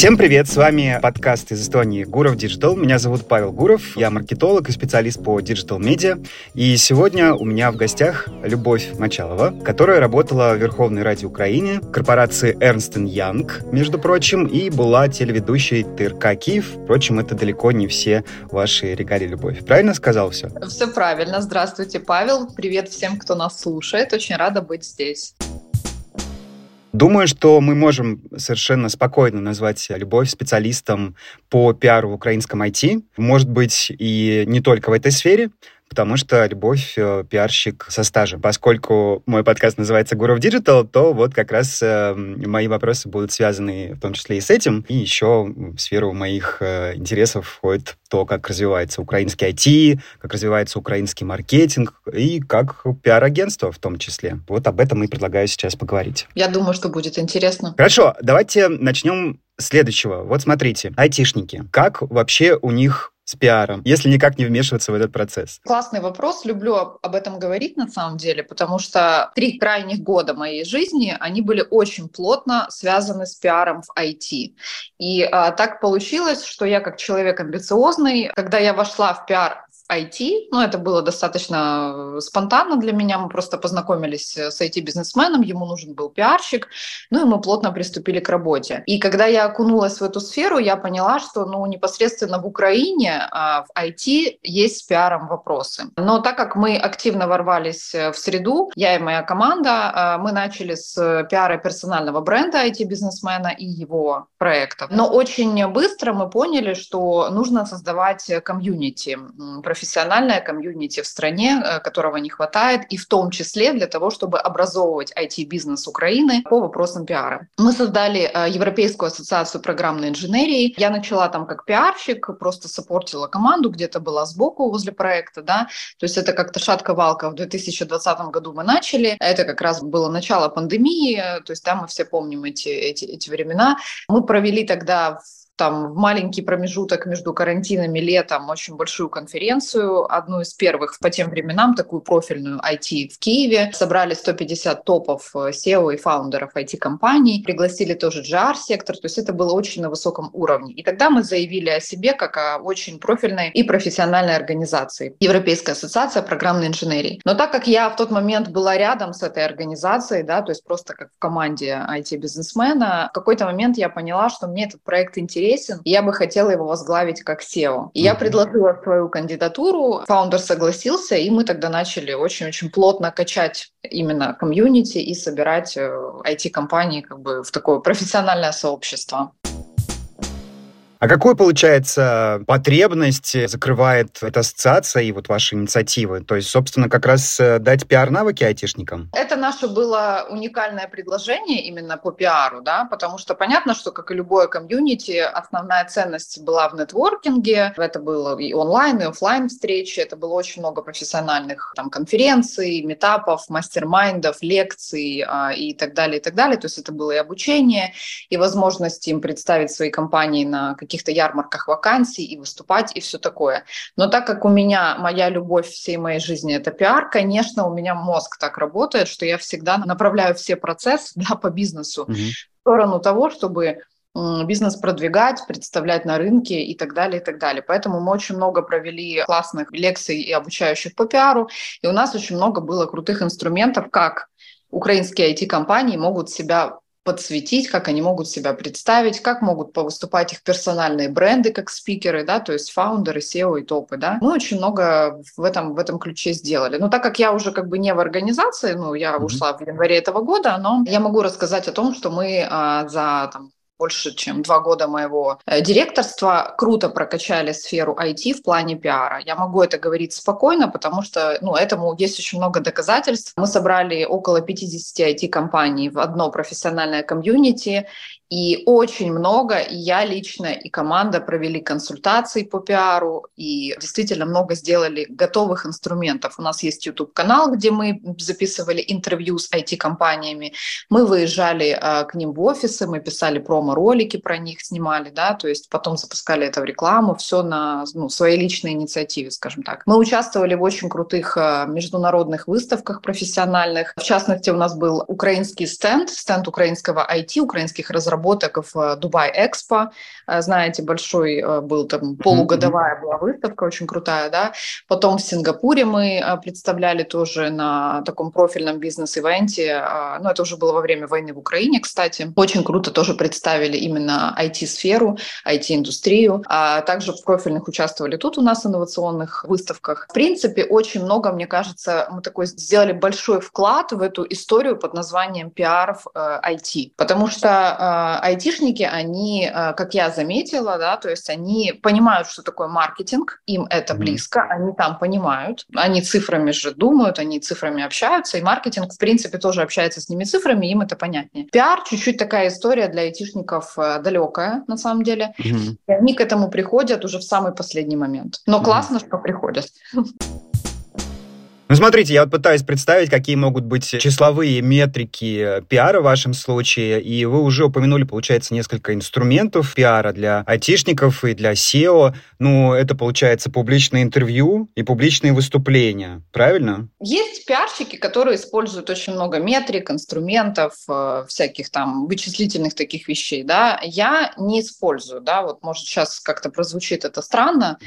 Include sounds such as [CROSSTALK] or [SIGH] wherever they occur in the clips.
Всем привет, с вами подкаст из Эстонии «Гуров Digital». Меня зовут Павел Гуров, я маркетолог и специалист по Media. И сегодня у меня в гостях Любовь Мочалова, которая работала в Верховной Раде Украины, корпорации Ernst Young, между прочим, и была телеведущей ТРК Киев. Впрочем, это далеко не все ваши регалии, Любовь. Правильно сказал все? Все правильно. Здравствуйте, Павел. Привет всем, кто нас слушает. Очень рада быть здесь. Думаю, что мы можем совершенно спокойно назвать Любовь специалистом по пиару в украинском IT. Может быть, и не только в этой сфере, потому что Любовь э, пиарщик со стажем. Поскольку мой подкаст называется Гуров Digital, то вот как раз э, мои вопросы будут связаны в том числе и с этим. И еще в сферу моих э, интересов входит то, как развивается украинский IT, как развивается украинский маркетинг и как пиар-агентство в том числе. Вот об этом и предлагаю сейчас поговорить. Я думаю, что будет интересно. Хорошо, давайте начнем следующего. Вот смотрите, айтишники. Как вообще у них с пиаром, если никак не вмешиваться в этот процесс? Классный вопрос. Люблю об, этом говорить на самом деле, потому что три крайних года моей жизни, они были очень плотно связаны с пиаром в IT. И а, так получилось, что я как человек амбициозный, когда я вошла в пиар IT. Ну, это было достаточно э, спонтанно для меня. Мы просто познакомились э, с IT-бизнесменом, ему нужен был пиарщик, ну и мы плотно приступили к работе. И когда я окунулась в эту сферу, я поняла, что ну, непосредственно в Украине а, в IT есть с пиаром вопросы. Но так как мы активно ворвались э, в среду, я и моя команда, а, мы начали с пиара персонального бренда IT-бизнесмена и его проектов. Но очень быстро мы поняли, что нужно создавать комьюнити профессиональное комьюнити в стране, э, которого не хватает, и в том числе для того, чтобы образовывать IT-бизнес Украины по вопросам пиара. Мы создали э, Европейскую ассоциацию программной инженерии. Я начала там как пиарщик, просто сопортила команду, где-то была сбоку возле проекта, да, то есть это как-то шатка-валка. В 2020 году мы начали, это как раз было начало пандемии, то есть там да, мы все помним эти, эти, эти времена. Мы провели тогда в там в маленький промежуток между карантинами летом очень большую конференцию, одну из первых по тем временам, такую профильную IT в Киеве. Собрали 150 топов э, SEO и фаундеров IT-компаний, пригласили тоже GR-сектор, то есть это было очень на высоком уровне. И тогда мы заявили о себе как о очень профильной и профессиональной организации. Европейская ассоциация программной инженерии. Но так как я в тот момент была рядом с этой организацией, да, то есть просто как в команде IT-бизнесмена, в какой-то момент я поняла, что мне этот проект интересен, интересен, и я бы хотела его возглавить как CEO. И я предложила свою кандидатуру, фаундер согласился, и мы тогда начали очень-очень плотно качать именно комьюнити и собирать IT-компании э, как бы в такое профессиональное сообщество. А какую, получается, потребность закрывает эта ассоциация и вот ваши инициативы? То есть, собственно, как раз э, дать пиар-навыки айтишникам? Это наше было уникальное предложение именно по пиару, да, потому что понятно, что, как и любое комьюнити, основная ценность была в нетворкинге. Это было и онлайн, и офлайн встречи, это было очень много профессиональных там конференций, митапов, мастер-майндов, лекций а, и так далее, и так далее. То есть это было и обучение, и возможность им представить свои компании на каких-то ярмарках вакансий и выступать и все такое. Но так как у меня моя любовь всей моей жизни это пиар, конечно, у меня мозг так работает, что я всегда направляю все процессы [LAUGHS] да, по бизнесу mm-hmm. в сторону того, чтобы бизнес продвигать, представлять на рынке и так далее, и так далее. Поэтому мы очень много провели классных лекций и обучающих по пиару, и у нас очень много было крутых инструментов, как украинские IT-компании могут себя подсветить, как они могут себя представить, как могут повыступать их персональные бренды как спикеры, да, то есть фаундеры, SEO и топы, да. Мы очень много в этом, в этом ключе сделали. Но так как я уже как бы не в организации, ну, я mm-hmm. ушла в январе этого года, но я могу рассказать о том, что мы а, за там, больше, чем два года моего э, директорства, круто прокачали сферу IT в плане пиара. Я могу это говорить спокойно, потому что ну, этому есть очень много доказательств. Мы собрали около 50 IT-компаний в одно профессиональное комьюнити, и очень много, и я лично, и команда провели консультации по пиару, и действительно много сделали готовых инструментов. У нас есть YouTube-канал, где мы записывали интервью с IT-компаниями. Мы выезжали э, к ним в офисы, мы писали промо-ролики про них, снимали, да, то есть потом запускали это в рекламу, все на ну, своей личной инициативе, скажем так. Мы участвовали в очень крутых э, международных выставках профессиональных. В частности, у нас был украинский стенд, стенд украинского IT, украинских разработчиков, разработок в Дубай Экспо. Знаете, большой был там полугодовая была выставка, очень крутая, да. Потом в Сингапуре мы представляли тоже на таком профильном бизнес-ивенте. Ну, это уже было во время войны в Украине, кстати. Очень круто тоже представили именно IT-сферу, IT-индустрию. А также в профильных участвовали тут у нас инновационных выставках. В принципе, очень много, мне кажется, мы такой сделали большой вклад в эту историю под названием пиаров э, IT. Потому что э, айтишники, они, э, как я заметила, да, то есть они понимают, что такое маркетинг, им это близко, они там понимают, они цифрами же думают, они цифрами общаются, и маркетинг, в принципе, тоже общается с ними цифрами, им это понятнее. Пиар чуть-чуть такая история для айтишников э, далекая, на самом деле. Mm-hmm. И они к этому приходят уже в самый последний момент. Но mm-hmm. классно, что приходят. [LAUGHS] Ну, смотрите, я вот пытаюсь представить, какие могут быть числовые метрики пиара в вашем случае, и вы уже упомянули, получается, несколько инструментов пиара для айтишников и для SEO. Ну, это, получается, публичное интервью и публичные выступления, правильно? Есть пиарщики, которые используют очень много метрик, инструментов, э, всяких там вычислительных таких вещей, да. Я не использую, да, вот, может, сейчас как-то прозвучит это странно.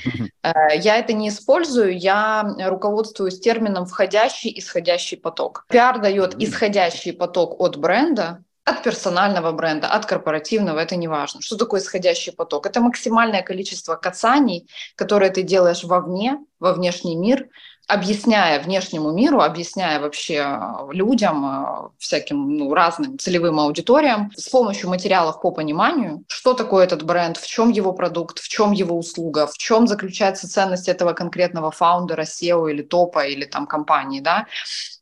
Э, я это не использую, я руководствуюсь термином термином входящий исходящий поток. Пиар дает исходящий поток от бренда, от персонального бренда, от корпоративного, это не важно. Что такое исходящий поток? Это максимальное количество касаний, которые ты делаешь вовне, во внешний мир, объясняя внешнему миру, объясняя вообще э, людям, э, всяким ну, разным целевым аудиториям с помощью материалов по пониманию, что такое этот бренд, в чем его продукт, в чем его услуга, в чем заключается ценность этого конкретного фаундера, SEO или топа или там компании, да.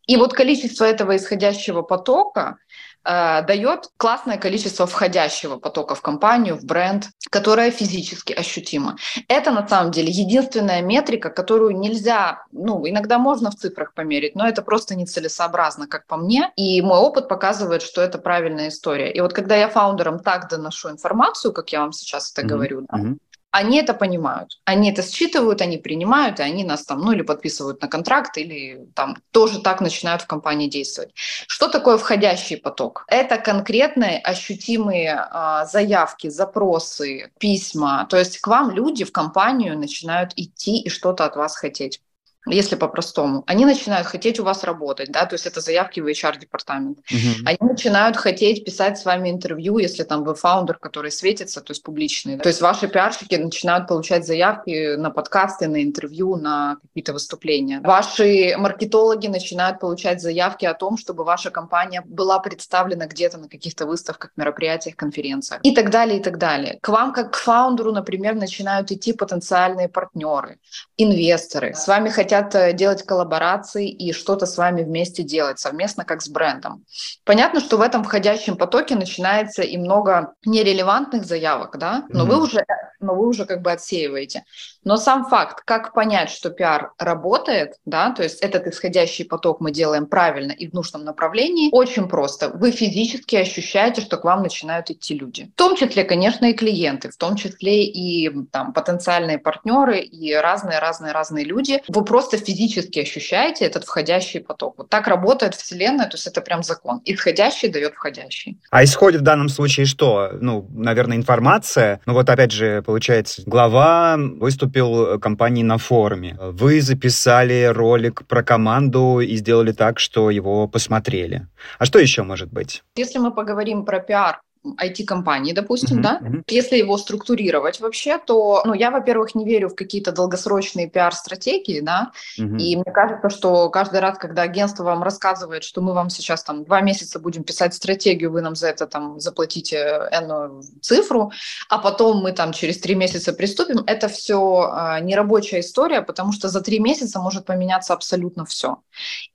И вот количество этого исходящего потока э, дает классное количество входящего потока в компанию, в бренд, которое физически ощутимо. Это на самом деле единственная метрика, которую нельзя, ну, иногда можно в цифрах померить, но это просто нецелесообразно, как по мне. И мой опыт показывает, что это правильная история. И вот когда я фаундерам так доношу информацию, как я вам сейчас это mm-hmm. говорю, да, mm-hmm они это понимают, они это считывают, они принимают, и они нас там, ну, или подписывают на контракт, или там тоже так начинают в компании действовать. Что такое входящий поток? Это конкретные ощутимые а, заявки, запросы, письма. То есть к вам люди в компанию начинают идти и что-то от вас хотеть если по-простому, они начинают хотеть у вас работать, да, то есть это заявки в HR-департамент. Uh-huh. Они начинают хотеть писать с вами интервью, если там вы фаундер, который светится, то есть публичный. То есть ваши пиарщики начинают получать заявки на подкасты, на интервью, на какие-то выступления. Ваши маркетологи начинают получать заявки о том, чтобы ваша компания была представлена где-то на каких-то выставках, мероприятиях, конференциях и так далее, и так далее. К вам, как к фаундеру, например, начинают идти потенциальные партнеры, инвесторы. С вами хотят хотят э, делать коллаборации и что-то с вами вместе делать совместно, как с брендом. Понятно, что в этом входящем потоке начинается и много нерелевантных заявок, да, но mm-hmm. вы уже, но вы уже как бы отсеиваете. Но сам факт, как понять, что пиар работает, да, то есть этот исходящий поток мы делаем правильно и в нужном направлении, очень просто. Вы физически ощущаете, что к вам начинают идти люди. В том числе, конечно, и клиенты, в том числе и там потенциальные партнеры и разные-разные-разные люди. Вы просто физически ощущаете этот входящий поток. Вот так работает Вселенная, то есть это прям закон. Исходящий дает входящий. А исходит в данном случае что? Ну, наверное, информация. Ну вот опять же, получается, глава выступил выступил компании на форуме. Вы записали ролик про команду и сделали так, что его посмотрели. А что еще может быть? Если мы поговорим про пиар IT-компании, допустим, uh-huh, да, если его структурировать вообще, то, ну, я, во-первых, не верю в какие-то долгосрочные пиар-стратегии, да, uh-huh. и мне кажется, что каждый раз, когда агентство вам рассказывает, что мы вам сейчас там два месяца будем писать стратегию, вы нам за это там заплатите энную цифру, а потом мы там через три месяца приступим, это все а, нерабочая история, потому что за три месяца может поменяться абсолютно все.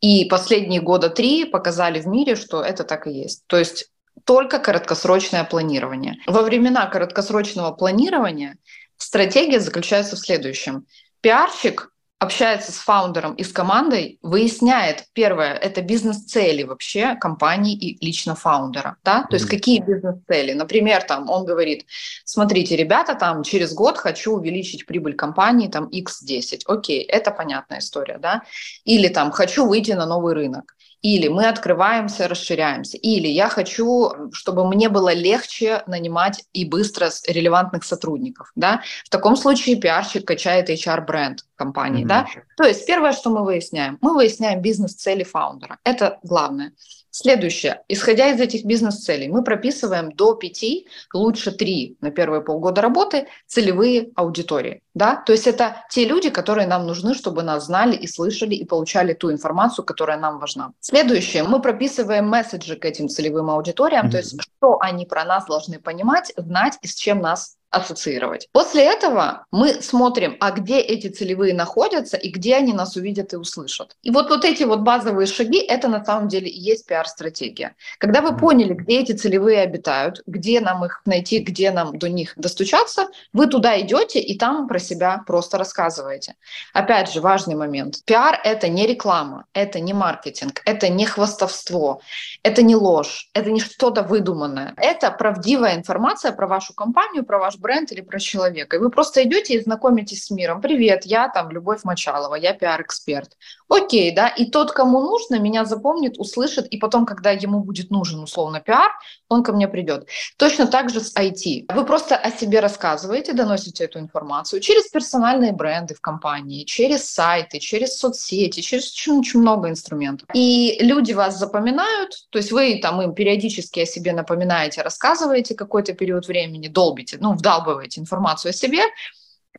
И последние года три показали в мире, что это так и есть. То есть только краткосрочное планирование. Во времена краткосрочного планирования стратегия заключается в следующем. Пиарщик общается с фаундером и с командой, выясняет, первое, это бизнес-цели вообще компании и лично фаундера, да, то есть какие бизнес-цели. Например, там он говорит, смотрите, ребята, там через год хочу увеличить прибыль компании там x10, окей, это понятная история, да, или там хочу выйти на новый рынок. Или мы открываемся, расширяемся, или я хочу, чтобы мне было легче нанимать и быстро релевантных сотрудников. Да? В таком случае пиарщик качает HR-бренд компании. Mm-hmm. Да? То есть первое, что мы выясняем, мы выясняем бизнес-цели фаундера. Это главное. Следующее. Исходя из этих бизнес-целей, мы прописываем до пяти, лучше три на первые полгода работы целевые аудитории. Да? То есть это те люди, которые нам нужны, чтобы нас знали и слышали и получали ту информацию, которая нам важна. Следующее. Мы прописываем месседжи к этим целевым аудиториям, mm-hmm. то есть что они про нас должны понимать, знать и с чем нас ассоциировать. После этого мы смотрим, а где эти целевые находятся и где они нас увидят и услышат. И вот, вот эти вот базовые шаги, это на самом деле и есть пиар-стратегия. Когда вы поняли, где эти целевые обитают, где нам их найти, где нам до них достучаться, вы туда идете и там про себя просто рассказываете. Опять же, важный момент. Пиар — это не реклама, это не маркетинг, это не хвастовство, это не ложь, это не что-то выдуманное. Это правдивая информация про вашу компанию, про ваш бренд или про человека. И вы просто идете и знакомитесь с миром. Привет, я там Любовь Мочалова, я пиар-эксперт. Окей, да, и тот, кому нужно, меня запомнит, услышит, и потом, когда ему будет нужен условно пиар, он ко мне придет. Точно так же с IT. Вы просто о себе рассказываете, доносите эту информацию через персональные бренды в компании, через сайты, через соцсети, через очень-очень много инструментов. И люди вас запоминают, то есть вы там им периодически о себе напоминаете, рассказываете какой-то период времени, долбите, ну, вдалбываете информацию о себе,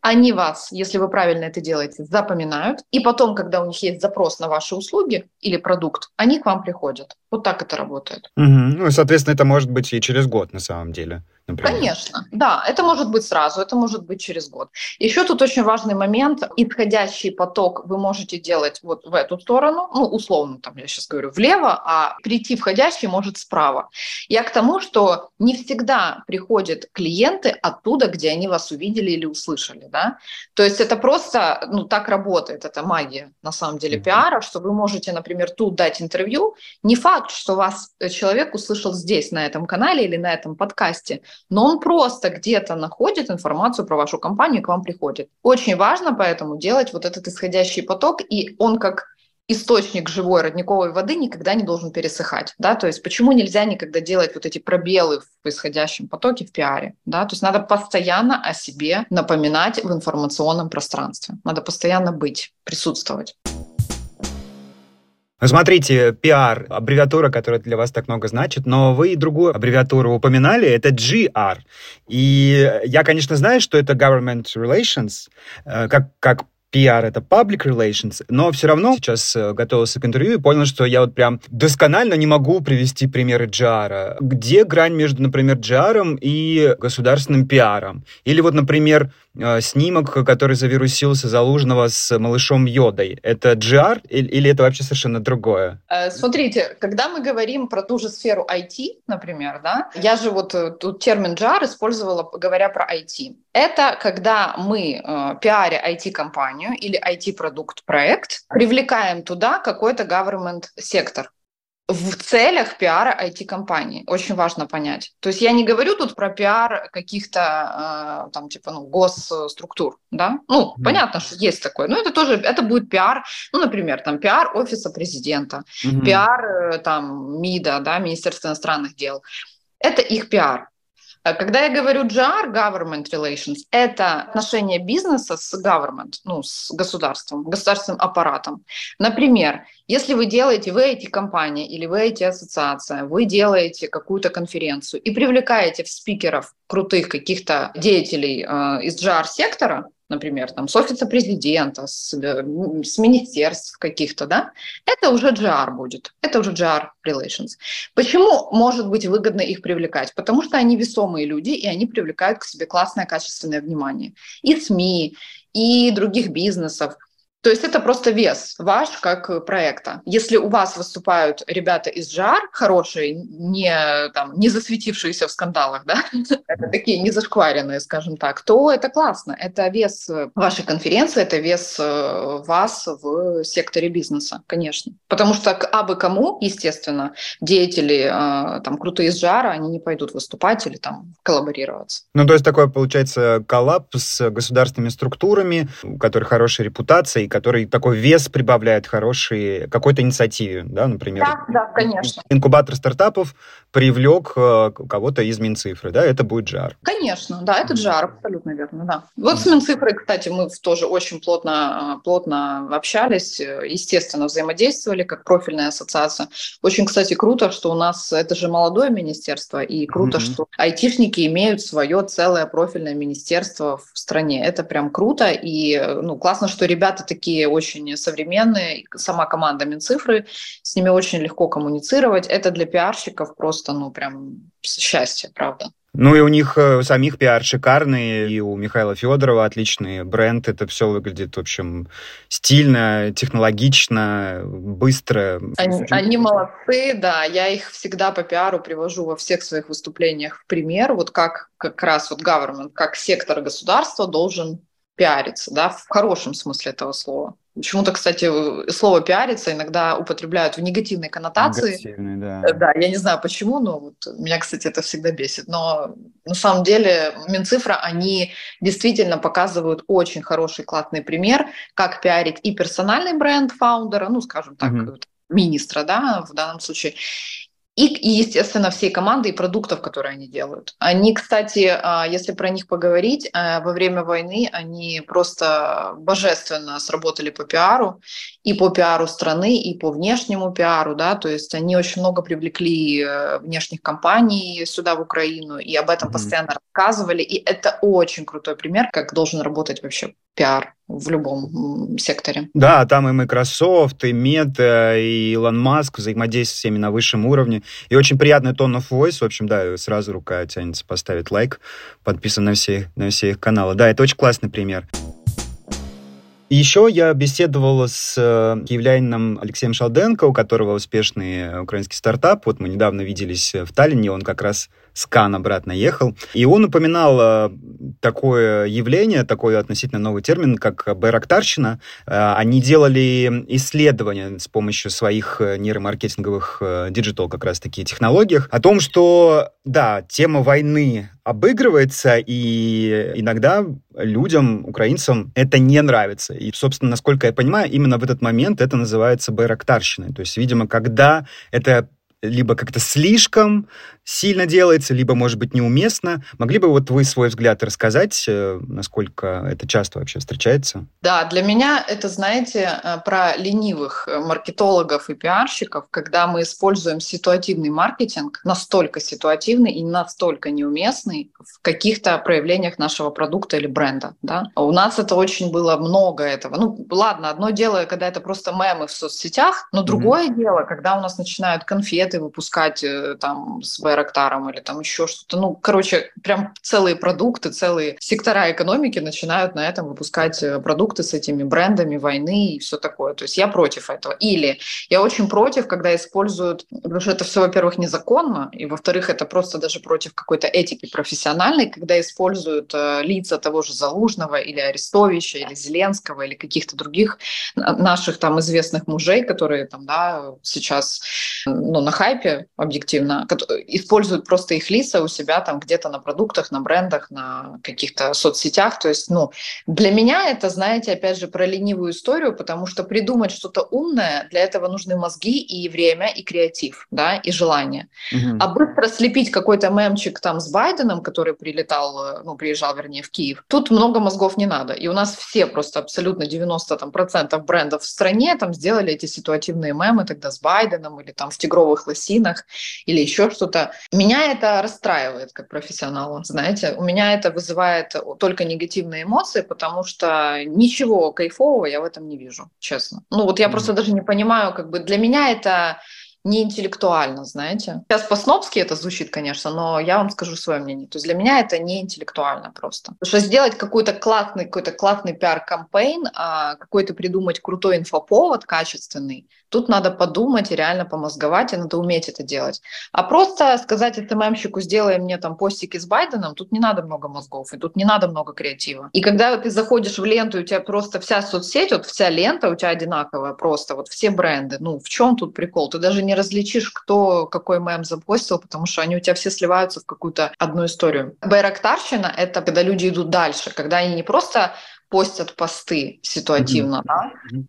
они вас, если вы правильно это делаете, запоминают, и потом, когда у них есть запрос на ваши услуги или продукт, они к вам приходят. Вот так это работает. Угу. Ну, соответственно, это может быть и через год на самом деле например? Конечно, да, это может быть сразу, это может быть через год. Еще тут очень важный момент, исходящий поток вы можете делать вот в эту сторону, ну, условно, там, я сейчас говорю, влево, а прийти входящий может справа. Я к тому, что не всегда приходят клиенты оттуда, где они вас увидели или услышали, да, то есть это просто, ну, так работает, это магия, на самом деле, пиара, что вы можете, например, тут дать интервью, не факт, что вас человек услышал здесь, на этом канале или на этом подкасте, но он просто где-то находит информацию про вашу компанию и к вам приходит. Очень важно поэтому делать вот этот исходящий поток, и он как источник живой родниковой воды никогда не должен пересыхать, да, то есть почему нельзя никогда делать вот эти пробелы в исходящем потоке в пиаре, да, то есть надо постоянно о себе напоминать в информационном пространстве, надо постоянно быть, присутствовать. Ну, смотрите, пиар, аббревиатура, которая для вас так много значит, но вы другую аббревиатуру упоминали, это GR. И я, конечно, знаю, что это Government Relations, э, как, как PR — это public relations, но все равно сейчас э, готовился к интервью и понял, что я вот прям досконально не могу привести примеры GR. Где грань между, например, GR и государственным пиаром? Или вот, например, э, снимок, который завирусился Залужного с малышом Йодой. Это GR или это вообще совершенно другое? Э, смотрите, когда мы говорим про ту же сферу IT, например, да, я же вот тут термин GR использовала, говоря про IT. Это когда мы, э, пиаря IT-компанию или IT-продукт-проект, привлекаем туда какой-то government-сектор в целях пиара IT-компании. Очень важно понять. То есть я не говорю тут про пиар каких-то э, там типа ну госструктур, да? Ну mm. понятно, что есть такое, но это тоже это будет пиар, ну например там пиар офиса президента, mm-hmm. пиар э, там МИДа, да, Министерства иностранных дел. Это их пиар. Э, когда я говорю GR, Government Relations, это отношение бизнеса с government, ну, с государством, государственным аппаратом. Например, если вы делаете, вы эти компания или вы эти ассоциация, вы делаете какую-то конференцию и привлекаете в спикеров крутых каких-то деятелей э, из GR-сектора, например, там, с офиса президента, с, э, с министерств каких-то, да, это уже GR будет, это уже GR relations. Почему может быть выгодно их привлекать? Потому что они весомые люди, и они привлекают к себе классное, качественное внимание. И СМИ, и других бизнесов. То есть это просто вес ваш как проекта. Если у вас выступают ребята из ЖАР, хорошие, не, там, не засветившиеся в скандалах, да, [LAUGHS] это такие не зашкваренные, скажем так, то это классно. Это вес вашей конференции, это вес э, вас в секторе бизнеса, конечно. Потому что к абы кому, естественно, деятели э, там крутые из жара, они не пойдут выступать или там коллаборироваться. Ну, то есть такое получается коллаб с государственными структурами, у которых хорошая репутация и который такой вес прибавляет хороший какой-то инициативе, да, например. Да, да, конечно. Инкубатор стартапов привлек э, кого-то из Минцифры, да, это будет жар. Конечно, да, это жар, абсолютно верно, да. Вот с Минцифрой, кстати, мы тоже очень плотно, плотно общались, естественно, взаимодействовали как профильная ассоциация. Очень, кстати, круто, что у нас это же молодое министерство, и круто, mm-hmm. что айтишники имеют свое целое профильное министерство в стране. Это прям круто, и ну, классно, что ребята такие очень современные, сама команда Минцифры, с ними очень легко коммуницировать. Это для пиарщиков просто, ну, прям счастье, правда. Ну и у них э, самих пиар шикарный, и у Михаила Федорова отличный бренд. Это все выглядит, в общем, стильно, технологично, быстро. Они, они молодцы, да. Я их всегда по пиару привожу во всех своих выступлениях в пример. Вот как как раз вот government, как сектор государства должен пиариться, да, в хорошем смысле этого слова. Почему-то, кстати, слово пиариться иногда употребляют в негативной коннотации. Негативной, да. Э, да, я не знаю почему, но вот меня, кстати, это всегда бесит. Но на самом деле Минцифра, они действительно показывают очень хороший, классный пример, как пиарить и персональный бренд фаундера, ну, скажем так, угу. министра, да, в данном случае, и, и, естественно, всей команды и продуктов, которые они делают. Они, кстати, а, если про них поговорить, а, во время войны они просто божественно сработали по пиару, и по пиару страны, и по внешнему пиару, да, то есть они очень много привлекли э, внешних компаний сюда, в Украину, и об этом mm-hmm. постоянно рассказывали, и это очень крутой пример, как должен работать вообще пиар в любом секторе. Да, там и Microsoft, и Meta, и Илон Маск взаимодействуют с всеми на высшем уровне. И очень приятный тон of voice. В общем, да, сразу рука тянется поставить лайк, подписан на все, на все их каналы. Да, это очень классный пример. Еще я беседовал с э, киевлянином Алексеем Шалденко, у которого успешный украинский стартап. Вот мы недавно виделись в Таллине, он как раз с Кан обратно ехал. И он упоминал э, такое явление, такой относительно новый термин, как байрактарщина. Э, они делали исследования с помощью своих нейромаркетинговых диджитал как раз таки технологиях о том, что, да, тема войны обыгрывается, и иногда людям, украинцам, это не нравится. И, собственно, насколько я понимаю, именно в этот момент это называется байрактарщиной. То есть, видимо, когда это либо как-то слишком сильно делается, либо, может быть, неуместно. Могли бы вот вы свой взгляд рассказать, э, насколько это часто вообще встречается? Да, для меня это, знаете, э, про ленивых э, маркетологов и пиарщиков, когда мы используем ситуативный маркетинг, настолько ситуативный и настолько неуместный в каких-то проявлениях нашего продукта или бренда. Да? У нас это очень было много этого. Ну, ладно, одно дело, когда это просто мемы в соцсетях, но другое mm-hmm. дело, когда у нас начинают конфеты выпускать там с Байрактаром или там еще что-то. Ну, короче, прям целые продукты, целые сектора экономики начинают на этом выпускать э, продукты с этими брендами войны и все такое. То есть я против этого. Или я очень против, когда используют, потому что это все, во-первых, незаконно, и, во-вторых, это просто даже против какой-то этики профессиональной, когда используют э, лица того же Залужного или Арестовича, или Зеленского, или каких-то других наших там известных мужей, которые там, да, сейчас ну, на хайпе объективно, используют просто их лица у себя там где-то на продуктах, на брендах, на каких-то соцсетях. То есть, ну, для меня это, знаете, опять же, про ленивую историю, потому что придумать что-то умное, для этого нужны мозги и время, и креатив, да, и желание. Угу. А быстро слепить какой-то мемчик там с Байденом, который прилетал, ну, приезжал, вернее, в Киев, тут много мозгов не надо. И у нас все просто абсолютно 90 там, процентов брендов в стране там сделали эти ситуативные мемы тогда с Байденом или там в тигровых лосинах или еще что-то. Меня это расстраивает как профессионала, знаете. У меня это вызывает только негативные эмоции, потому что ничего кайфового я в этом не вижу, честно. Ну вот я mm-hmm. просто даже не понимаю, как бы для меня это не интеллектуально, знаете. Сейчас по-снобски это звучит, конечно, но я вам скажу свое мнение. То есть для меня это не интеллектуально просто. Потому что сделать какой-то классный, какой-то классный пиар-кампейн, а, какой-то придумать крутой инфоповод качественный, тут надо подумать и реально помозговать, и надо уметь это делать. А просто сказать СММщику, сделай мне там постики с Байденом, тут не надо много мозгов, и тут не надо много креатива. И когда ты заходишь в ленту, и у тебя просто вся соцсеть, вот вся лента у тебя одинаковая просто, вот все бренды, ну в чем тут прикол? Ты даже не различишь, кто какой мем запостил, потому что они у тебя все сливаются в какую-то одну историю. Байрактарщина — это когда люди идут дальше, когда они не просто постят посты ситуативно, mm-hmm. да,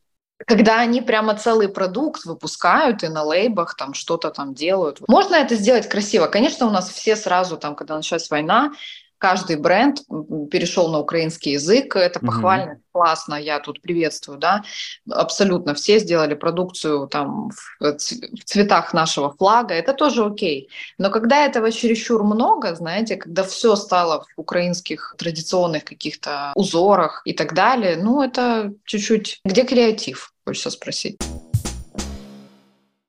когда они прямо целый продукт выпускают и на лейбах там что-то там делают. Можно это сделать красиво. Конечно, у нас все сразу там, когда началась война, каждый бренд перешел на украинский язык, это похвально, mm-hmm. классно, я тут приветствую, да, абсолютно все сделали продукцию там в цветах нашего флага, это тоже окей. Но когда этого чересчур много, знаете, когда все стало в украинских традиционных каких-то узорах и так далее, ну это чуть-чуть, где креатив, хочется спросить.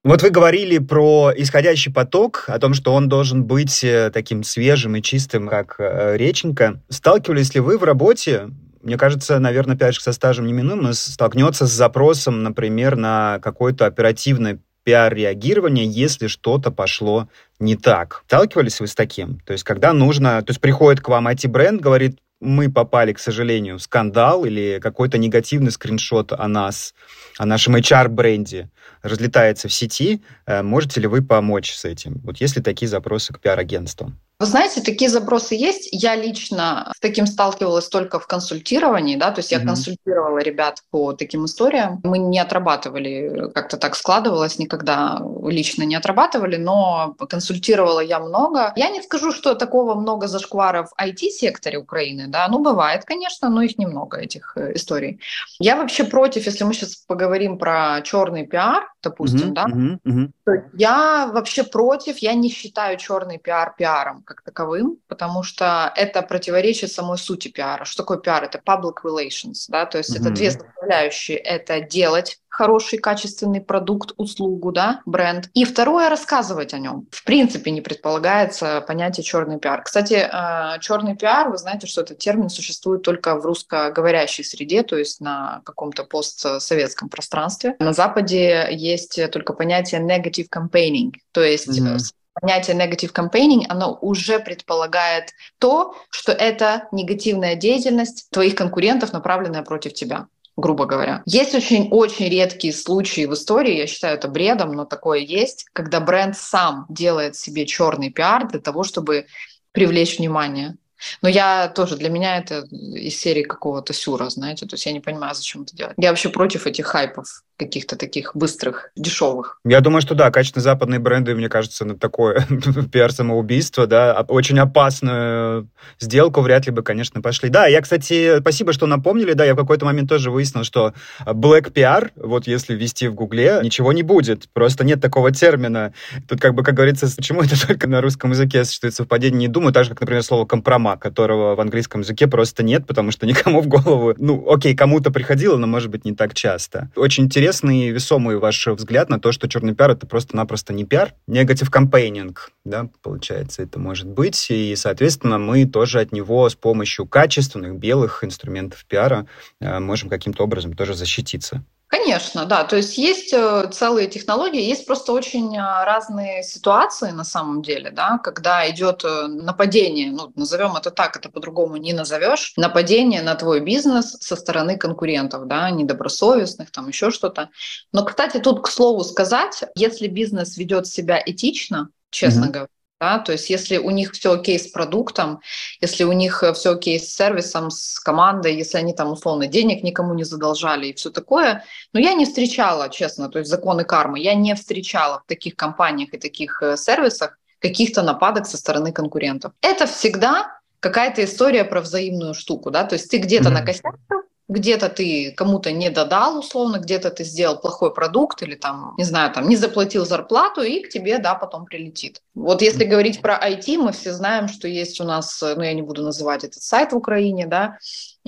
Вот вы говорили про исходящий поток, о том, что он должен быть э, таким свежим и чистым, как э, реченька. Сталкивались ли вы в работе мне кажется, наверное, опять же, со стажем неминуемо столкнется с запросом, например, на какое-то оперативное пиар-реагирование, если что-то пошло не так. Сталкивались вы с таким? То есть, когда нужно... То есть, приходит к вам IT-бренд, говорит, мы попали, к сожалению, в скандал или какой-то негативный скриншот о нас, о нашем HR-бренде разлетается в сети, э, можете ли вы помочь с этим? Вот есть ли такие запросы к пиар-агентствам? Вы знаете, такие запросы есть. Я лично с таким сталкивалась только в консультировании, да, то есть я mm-hmm. консультировала ребят по таким историям. Мы не отрабатывали, как-то так складывалось, никогда лично не отрабатывали, но консультировала я много. Я не скажу, что такого много зашкваров в IT-секторе Украины, да, ну бывает, конечно, но их немного, этих э, историй. Я вообще против, если мы сейчас поговорим про черный пиар, допустим, mm-hmm, да, mm-hmm, mm-hmm. то я вообще против, я не считаю черный пиар пиаром как таковым, потому что это противоречит самой сути пиара. Что такое пиар? Это public relations, да, то есть mm-hmm. это две составляющие. Это делать хороший, качественный продукт, услугу, да, бренд. И второе, рассказывать о нем. В принципе, не предполагается понятие черный пиар. Кстати, э, черный пиар, вы знаете, что этот термин существует только в русскоговорящей среде, то есть на каком-то постсоветском пространстве. На Западе есть только понятие negative campaigning, то есть mm-hmm понятие negative campaigning, оно уже предполагает то, что это негативная деятельность твоих конкурентов, направленная против тебя грубо говоря. Есть очень-очень редкие случаи в истории, я считаю это бредом, но такое есть, когда бренд сам делает себе черный пиар для того, чтобы привлечь внимание. Но я тоже, для меня это из серии какого-то сюра, знаете, то есть я не понимаю, зачем это делать. Я вообще против этих хайпов каких-то таких быстрых, дешевых. Я думаю, что да, качественные западные бренды, мне кажется, на такое [LAUGHS] пиар-самоубийство, да, очень опасную сделку вряд ли бы, конечно, пошли. Да, я, кстати, спасибо, что напомнили, да, я в какой-то момент тоже выяснил, что Black PR, вот если ввести в Гугле, ничего не будет, просто нет такого термина. Тут как бы, как говорится, почему [LAUGHS] это только на русском языке существует совпадение, не думаю, так же, как, например, слово «компромат», которого в английском языке просто нет, потому что никому в голову, ну, окей, кому-то приходило, но, может быть, не так часто. Очень интересный и весомый ваш взгляд на то, что черный пиар — это просто-напросто не пиар, негатив кампейнинг, да, получается, это может быть, и, соответственно, мы тоже от него с помощью качественных белых инструментов пиара э, можем каким-то образом тоже защититься. Конечно, да. То есть есть э, целые технологии, есть просто очень э, разные ситуации на самом деле, да, когда идет э, нападение, ну, назовем это так, это по-другому не назовешь, нападение на твой бизнес со стороны конкурентов, да, недобросовестных, там еще что-то. Но, кстати, тут, к слову сказать, если бизнес ведет себя этично, честно mm-hmm. говоря, да? То есть если у них все окей с продуктом, если у них э, все окей с сервисом, с командой, если они там условно денег никому не задолжали и все такое, но я не встречала, честно, то есть законы кармы, я не встречала в таких компаниях и таких э, сервисах каких-то нападок со стороны конкурентов. Это всегда какая-то история про взаимную штуку, да, то есть ты где-то mm-hmm. накосячил, где-то ты кому-то не додал условно, где-то ты сделал плохой продукт или там, не знаю, там не заплатил зарплату и к тебе, да, потом прилетит. Вот если говорить про IT, мы все знаем, что есть у нас, ну я не буду называть этот сайт в Украине, да,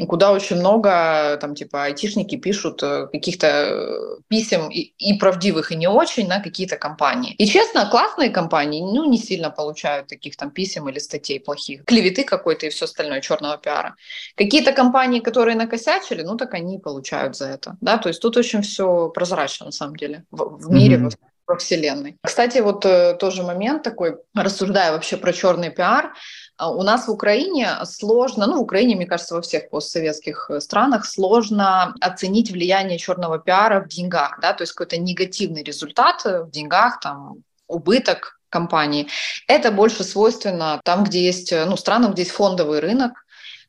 куда очень много, там, типа, айтишники пишут э, каких-то э, писем и, и правдивых, и не очень на какие-то компании. И, честно, классные компании, ну, не сильно получают таких там писем или статей плохих. Клеветы какой-то и все остальное, черного пиара. Какие-то компании, которые накосячили, ну, так они получают за это, да, то есть тут очень все прозрачно, на самом деле, в, в мире, mm-hmm. во Вселенной. Кстати, вот э, тоже момент такой, рассуждая вообще про черный пиар, у нас в Украине сложно, ну, в Украине, мне кажется, во всех постсоветских э, странах сложно оценить влияние черного пиара в деньгах, да, то есть какой-то негативный результат в деньгах, там, убыток компании. Это больше свойственно там, где есть, э, ну, странам, где есть фондовый рынок,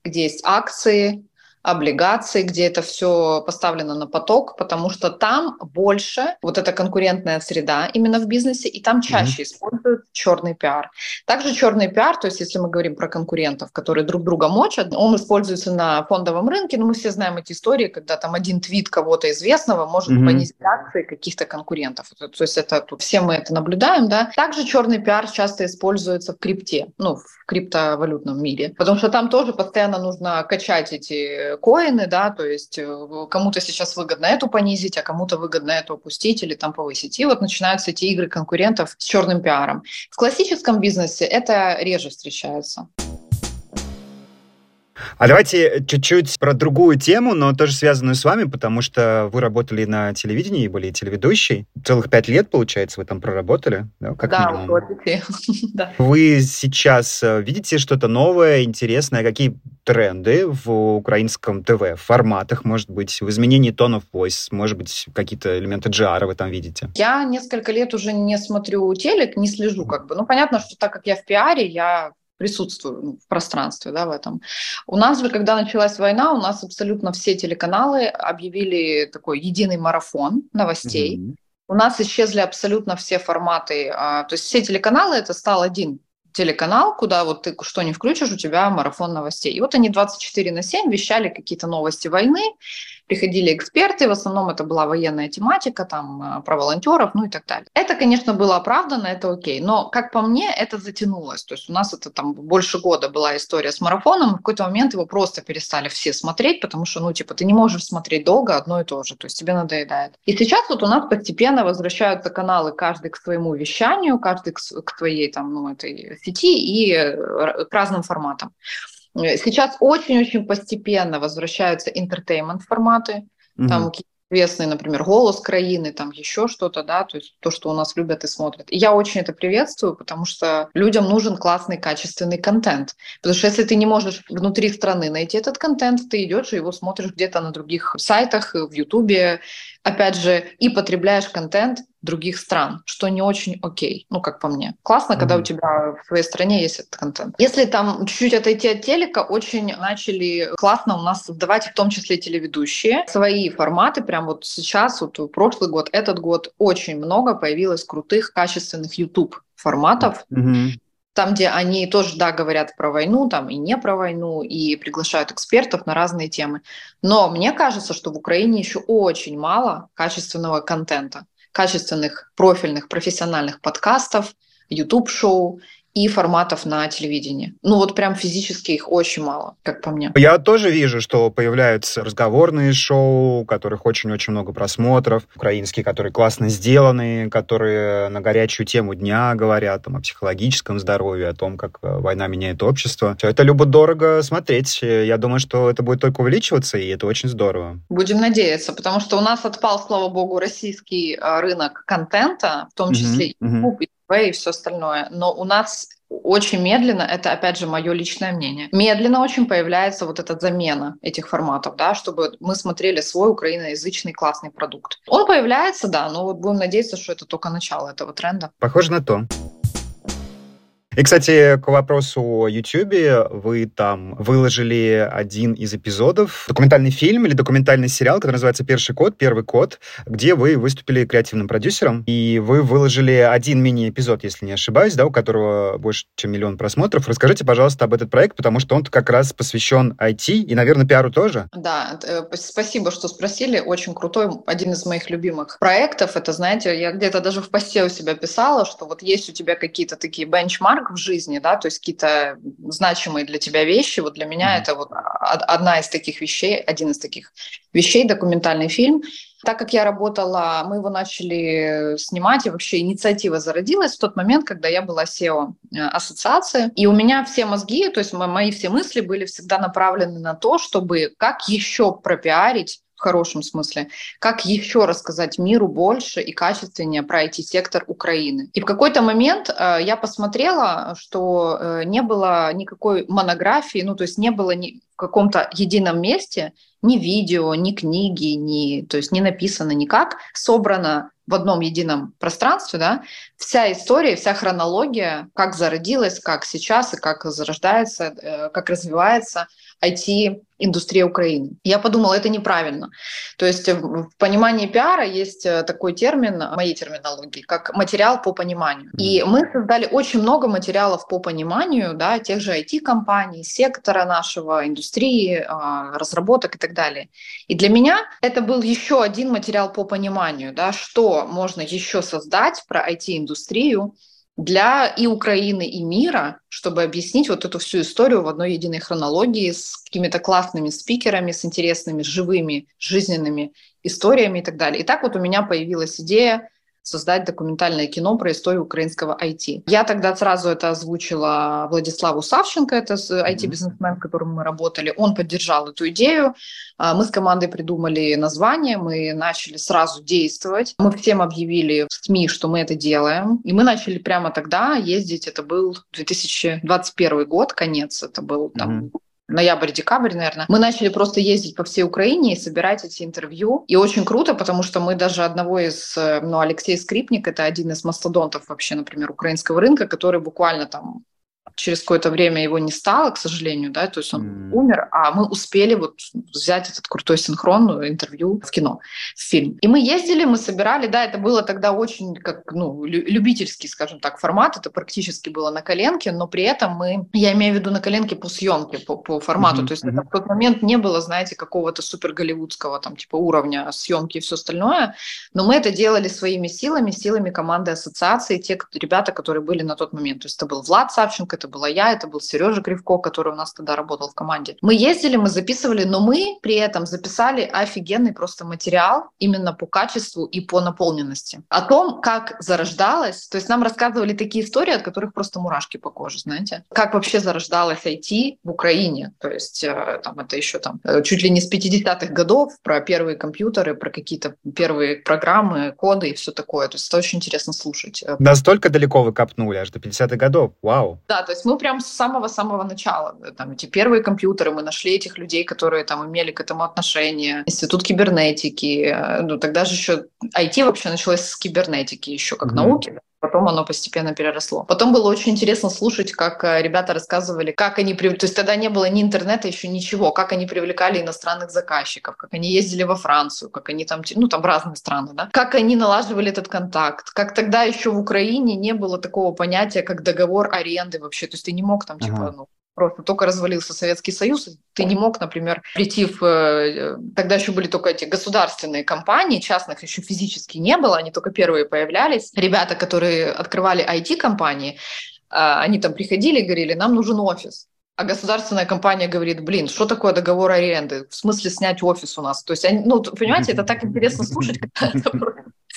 где есть акции, облигаций, где это все поставлено на поток, потому что там больше вот эта конкурентная среда именно в бизнесе, и там чаще mm-hmm. используют черный пиар. Также черный пиар, то есть если мы говорим про конкурентов, которые друг друга мочат, он используется на фондовом рынке, но мы все знаем эти истории, когда там один твит кого-то известного может mm-hmm. понизить акции каких-то конкурентов. То есть это тут все мы это наблюдаем, да. Также черный пиар часто используется в крипте, ну, в криптовалютном мире, потому что там тоже постоянно нужно качать эти коины, да, то есть э, кому-то сейчас выгодно эту понизить, а кому-то выгодно эту опустить или там повысить. И вот начинаются эти игры конкурентов с черным пиаром. В классическом бизнесе это реже встречается. А давайте чуть-чуть про другую тему, но тоже связанную с вами, потому что вы работали на телевидении, были телеведущей. Целых пять лет, получается, вы там проработали, да, как да, минимум. [LAUGHS] Да. Вы сейчас э, видите что-то новое, интересное? Какие тренды в украинском ТВ, в форматах, может быть, в изменении тонов voice, может быть, какие-то элементы GR вы там видите? Я несколько лет уже не смотрю телек, не слежу как бы. Ну, понятно, что так как я в пиаре, я присутствую ну, в пространстве, да, в этом. У нас же, когда началась война, у нас абсолютно все телеканалы объявили такой единый марафон новостей. Mm-hmm. У нас исчезли абсолютно все форматы, а, то есть все телеканалы это стал один телеканал, куда вот ты что не включишь, у тебя марафон новостей. И вот они 24 на 7 вещали какие-то новости войны, приходили эксперты, в основном это была военная тематика, там, э, про волонтеров, ну и так далее. Это, конечно, было оправдано, это окей, но, как по мне, это затянулось. То есть у нас это там больше года была история с марафоном, в какой-то момент его просто перестали все смотреть, потому что, ну, типа, ты не можешь смотреть долго одно и то же, то есть тебе надоедает. И сейчас вот у нас постепенно возвращаются каналы, каждый к своему вещанию, каждый к, к твоей там, ну, этой сети и э, к разным форматам. Э, сейчас очень-очень постепенно возвращаются entertainment форматы, mm-hmm. там известный, например, голос краины, там еще что-то, да, то есть то, что у нас любят и смотрят. И я очень это приветствую, потому что людям нужен классный, качественный контент. Потому что если ты не можешь внутри страны найти этот контент, ты идешь и его смотришь где-то на других сайтах, в Ютубе, опять же, и потребляешь контент других стран, что не очень окей, ну, как по мне. Классно, mm-hmm. когда у тебя в твоей стране есть этот контент. Если там чуть-чуть отойти от телека, очень начали классно у нас создавать, в том числе телеведущие, свои форматы. Прям вот сейчас, вот прошлый год, этот год, очень много появилось крутых, качественных YouTube форматов. Mm-hmm там, где они тоже, да, говорят про войну, там и не про войну, и приглашают экспертов на разные темы. Но мне кажется, что в Украине еще очень мало качественного контента, качественных профильных профессиональных подкастов, YouTube-шоу и форматов на телевидении. Ну вот прям физически их очень мало, как по мне. Я тоже вижу, что появляются разговорные шоу, у которых очень-очень много просмотров, украинские, которые классно сделаны, которые на горячую тему дня говорят там, о психологическом здоровье, о том, как э, война меняет общество. Все это любо-дорого смотреть. Я думаю, что это будет только увеличиваться, и это очень здорово. Будем надеяться, потому что у нас отпал, слава богу, российский э, рынок контента, в том числе mm-hmm. YouTube и все остальное. Но у нас очень медленно, это опять же мое личное мнение, медленно очень появляется вот эта замена этих форматов, да, чтобы мы смотрели свой украиноязычный классный продукт. Он появляется, да, но вот будем надеяться, что это только начало этого тренда. Похоже на то. И, кстати, к вопросу о YouTube, вы там выложили один из эпизодов, документальный фильм или документальный сериал, который называется «Первый код», «Первый код», где вы выступили креативным продюсером, и вы выложили один мини-эпизод, если не ошибаюсь, да, у которого больше, чем миллион просмотров. Расскажите, пожалуйста, об этот проект, потому что он как раз посвящен IT и, наверное, пиару тоже. Да, э, спасибо, что спросили. Очень крутой, один из моих любимых проектов. Это, знаете, я где-то даже в посте у себя писала, что вот есть у тебя какие-то такие бенчмарки, марк в жизни, да, то есть какие-то значимые для тебя вещи. Вот для меня mm-hmm. это вот одна из таких вещей, один из таких вещей, документальный фильм. Так как я работала, мы его начали снимать, и вообще инициатива зародилась в тот момент, когда я была SEO э, ассоциации. И у меня все мозги, то есть мои все мысли были всегда направлены на то, чтобы как еще пропиарить хорошем смысле, как еще рассказать миру больше и качественнее про IT-сектор Украины. И в какой-то момент э, я посмотрела, что э, не было никакой монографии, ну то есть не было ни в каком-то едином месте ни видео, ни книги, ни, то есть не написано никак, собрано в одном едином пространстве, да, вся история, вся хронология, как зародилась, как сейчас и как зарождается, э, как развивается IT-индустрия Украины. Я подумала, это неправильно. То есть в понимании пиара есть э, такой термин, моей терминологии, как материал по пониманию. И мы создали очень много материалов по пониманию да, тех же IT-компаний, сектора нашего, индустрии, а, разработок и так далее. И для меня это был еще один материал по пониманию, да, что можно еще создать про IT-индустрию, для и Украины, и мира, чтобы объяснить вот эту всю историю в одной единой хронологии с какими-то классными спикерами, с интересными, живыми, жизненными историями и так далее. И так вот у меня появилась идея создать документальное кино про историю украинского IT. Я тогда сразу это озвучила Владиславу Савченко, это IT-бизнесмен, с которым мы работали. Он поддержал эту идею. А, мы с командой придумали название, мы начали сразу действовать. Мы всем объявили в СМИ, что мы это делаем. И мы начали прямо тогда ездить. Это был 2021 год, конец. Это был там mm-hmm ноябрь-декабрь, наверное, мы начали просто ездить по всей Украине и собирать эти интервью. И очень круто, потому что мы даже одного из, э, ну, Алексей Скрипник, это один из мастодонтов вообще, например, украинского рынка, который буквально там через какое-то время его не стало, к сожалению, да, то есть он mm. умер, а мы успели вот взять этот крутой синхрон, ну, интервью в кино, в фильм. И мы ездили, мы собирали, да, это было тогда очень как, ну, любительский, скажем так, формат, это практически было на коленке, но при этом мы, я имею в виду на коленке по съемке, по, по формату, mm-hmm. то есть это в тот момент не было, знаете, какого-то супер голливудского там типа уровня съемки и все остальное, но мы это делали своими силами, силами команды ассоциации, те ребята, которые были на тот момент, то есть это был Влад Савченко, это была я, это был Сережа Кривко, который у нас тогда работал в команде. Мы ездили, мы записывали, но мы при этом записали офигенный просто материал именно по качеству и по наполненности. О том, как зарождалось, то есть нам рассказывали такие истории, от которых просто мурашки по коже, знаете. Как вообще зарождалось IT в Украине, то есть э, там это еще там э, чуть ли не с 50-х годов, про первые компьютеры, про какие-то первые программы, коды и все такое. То есть это очень интересно слушать. Настолько далеко вы копнули, аж до 50-х годов. Вау. Да, то есть мы прям с самого-самого начала, там эти первые компьютеры, мы нашли этих людей, которые там имели к этому отношение, институт кибернетики, э, ну тогда же еще IT вообще началось с кибернетики еще как mm-hmm. науки, Потом оно постепенно переросло. Потом было очень интересно слушать, как э, ребята рассказывали, как они... То есть тогда не было ни интернета, еще ничего, как они привлекали иностранных заказчиков, как они ездили во Францию, как они там... Ну, там разные страны, да? Как они налаживали этот контакт. Как тогда еще в Украине не было такого понятия, как договор аренды вообще. То есть ты не мог там, типа, ага. ну, Просто только развалился Советский Союз, ты не мог, например, прийти в... Э, тогда еще были только эти государственные компании, частных еще физически не было, они только первые появлялись. Ребята, которые открывали IT-компании, а, они там приходили и говорили, нам нужен офис. А государственная компания говорит, блин, что такое договор аренды? В смысле снять офис у нас? То есть, они, ну, понимаете, это так интересно слушать, когда [LAUGHS] это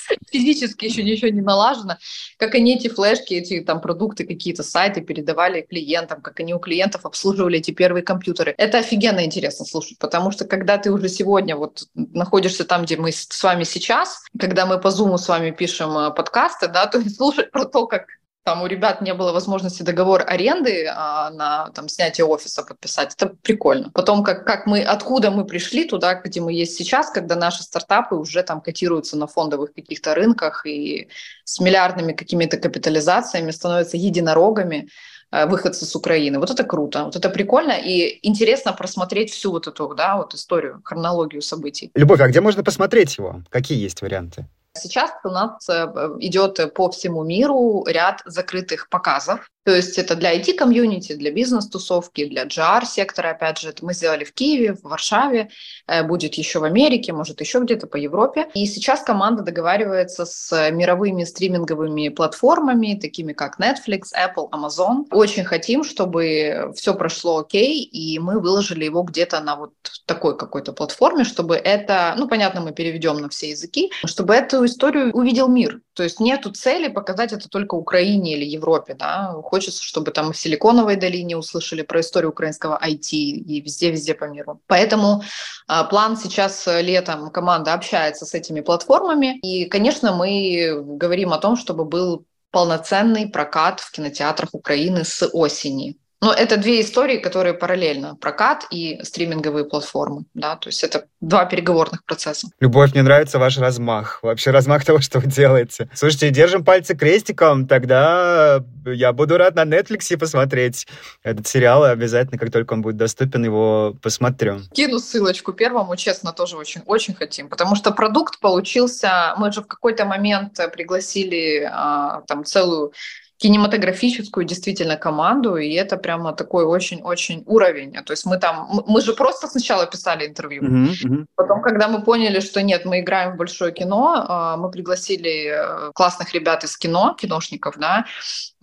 [LAUGHS] физически еще ничего не налажено, как они эти флешки, эти там продукты, какие-то сайты передавали клиентам, как они у клиентов обслуживали эти первые компьютеры. Это офигенно интересно слушать, потому что когда ты уже сегодня вот находишься там, где мы с вами сейчас, когда мы по Zoom с вами пишем э, подкасты, да, то слушать про то, как там у ребят не было возможности договор аренды а, на там, снятие офиса подписать. Это прикольно. Потом, как, как мы, откуда мы пришли туда, где мы есть сейчас, когда наши стартапы уже там котируются на фондовых каких-то рынках и с миллиардными какими-то капитализациями становятся единорогами э, выходцы с Украины. Вот это круто, вот это прикольно и интересно просмотреть всю вот эту да, вот историю, хронологию событий. Любовь, а где можно посмотреть его? Какие есть варианты? Сейчас у нас э, идет по всему миру ряд закрытых показов, то есть это для IT-комьюнити, для бизнес-тусовки, для GR-сектора, опять же, это мы сделали в Киеве, в Варшаве, э, будет еще в Америке, может еще где-то по Европе. И сейчас команда договаривается с мировыми стриминговыми платформами, такими как Netflix, Apple, Amazon. Очень хотим, чтобы все прошло окей, и мы выложили его где-то на вот такой какой-то платформе, чтобы это, ну, понятно, мы переведем на все языки, чтобы эту историю увидел мир. То есть нету цели показать это только Украине или Европе, да, хочется, чтобы там в Силиконовой долине услышали про историю украинского IT и везде-везде по миру. Поэтому э, план сейчас э, летом команда общается с этими платформами. И, конечно, мы говорим о том, чтобы был полноценный прокат в кинотеатрах Украины с осени Но это две истории, которые параллельно. Прокат и стриминговые платформы. Да? То есть это два переговорных процесса. Любовь, мне нравится ваш размах. Вообще размах того, что вы делаете. Слушайте, держим пальцы крестиком, тогда я буду рад на Netflix посмотреть этот сериал. И обязательно, как только он будет доступен, его посмотрю. Кину ссылочку первому, честно, тоже очень, очень хотим. Потому что продукт получился... Мы же в какой-то момент пригласили а, там целую кинематографическую действительно команду, и это прямо такой очень-очень уровень. То есть мы там, мы же просто сначала писали интервью, uh-huh. потом, когда мы поняли, что нет, мы играем в большое кино, а, мы пригласили э, классных ребят из кино, киношников, да,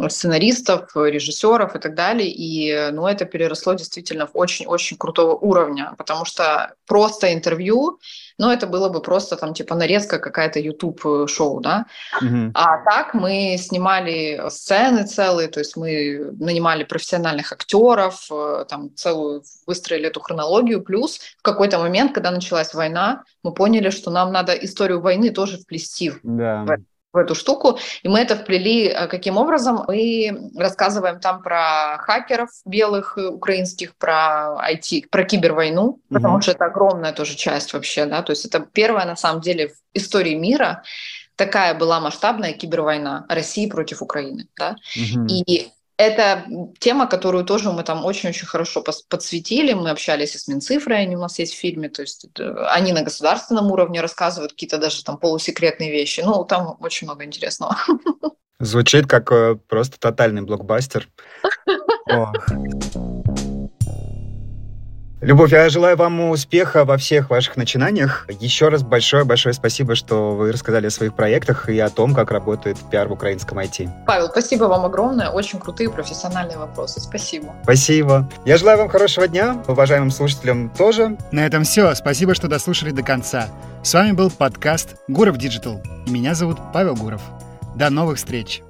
сценаристов, режиссеров и так далее, и ну, это переросло действительно в очень-очень крутого уровня, потому что просто интервью но это было бы просто там типа нарезка какая-то YouTube-шоу, да. Mm-hmm. А так мы снимали сцены целые, то есть мы нанимали профессиональных актеров, э, там целую выстроили эту хронологию. Плюс в какой-то момент, когда началась война, мы поняли, что нам надо историю войны тоже вплести да. в в эту штуку. И мы это вплели э, каким образом? Мы рассказываем там про хакеров белых украинских, про IT, про кибервойну, mm-hmm. потому что это огромная тоже часть вообще, да, то есть это первая на самом деле в истории мира такая была масштабная кибервойна России против Украины, да, mm-hmm. и это тема, которую тоже мы там очень-очень хорошо подсветили. Мы общались и с Минцифрой, они у нас есть в фильме, то есть они на государственном уровне рассказывают какие-то даже там полусекретные вещи. Ну, там очень много интересного. [LAUGHS] Звучит как э, просто тотальный блокбастер. [LAUGHS] Любовь, я желаю вам успеха во всех ваших начинаниях. Еще раз большое-большое спасибо, что вы рассказали о своих проектах и о том, как работает пиар в украинском IT. Павел, спасибо вам огромное. Очень крутые профессиональные вопросы. Спасибо. Спасибо. Я желаю вам хорошего дня, уважаемым слушателям тоже. На этом все. Спасибо, что дослушали до конца. С вами был подкаст Гуров Digital. И меня зовут Павел Гуров. До новых встреч.